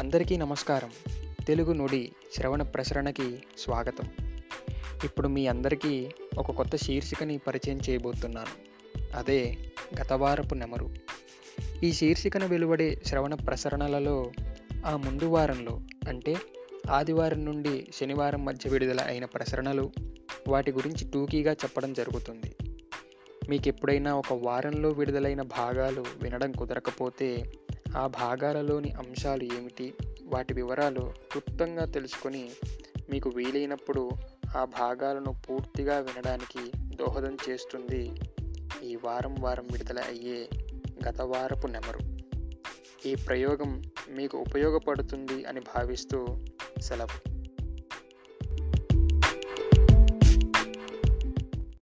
అందరికీ నమస్కారం. తెలుగు నుడి శ్రవణ ప్రసరణకి స్వాగతం. ఇప్పుడు మీ అందరికీ ఒక కొత్త శీర్షికని పరిచయం చేయబోతున్నాను. అదే గతవారపు నెమరు. ఈ శీర్షికను వెలువడే శ్రవణ ప్రసరణలలో ఆ ముందు వారంలో అంటే ఆదివారం నుండి శనివారం మధ్య విడుదల అయిన ప్రసరణలు వాటి గురించి టూకీగా చెప్పడం జరుగుతుంది. మీకు ఎప్పుడైనా ఒక వారంలో విడుదలైన భాగాలు వినడం కుదరకపోతే ఆ భాగాలలోని అంశాలు ఏమిటి? వాటి వివరాలు క్లుప్తంగా తెలుసుకొని మీకు వీలైనప్పుడు ఆ భాగాలను పూర్తిగా వినడానికి దోహదం చేస్తుంది ఈ వారం వారం విడుదల అయ్యే గత వారపు నెమరు. ఈ ప్రయోగం మీకు ఉపయోగపడుతుంది అని భావిస్తూ సెలవు.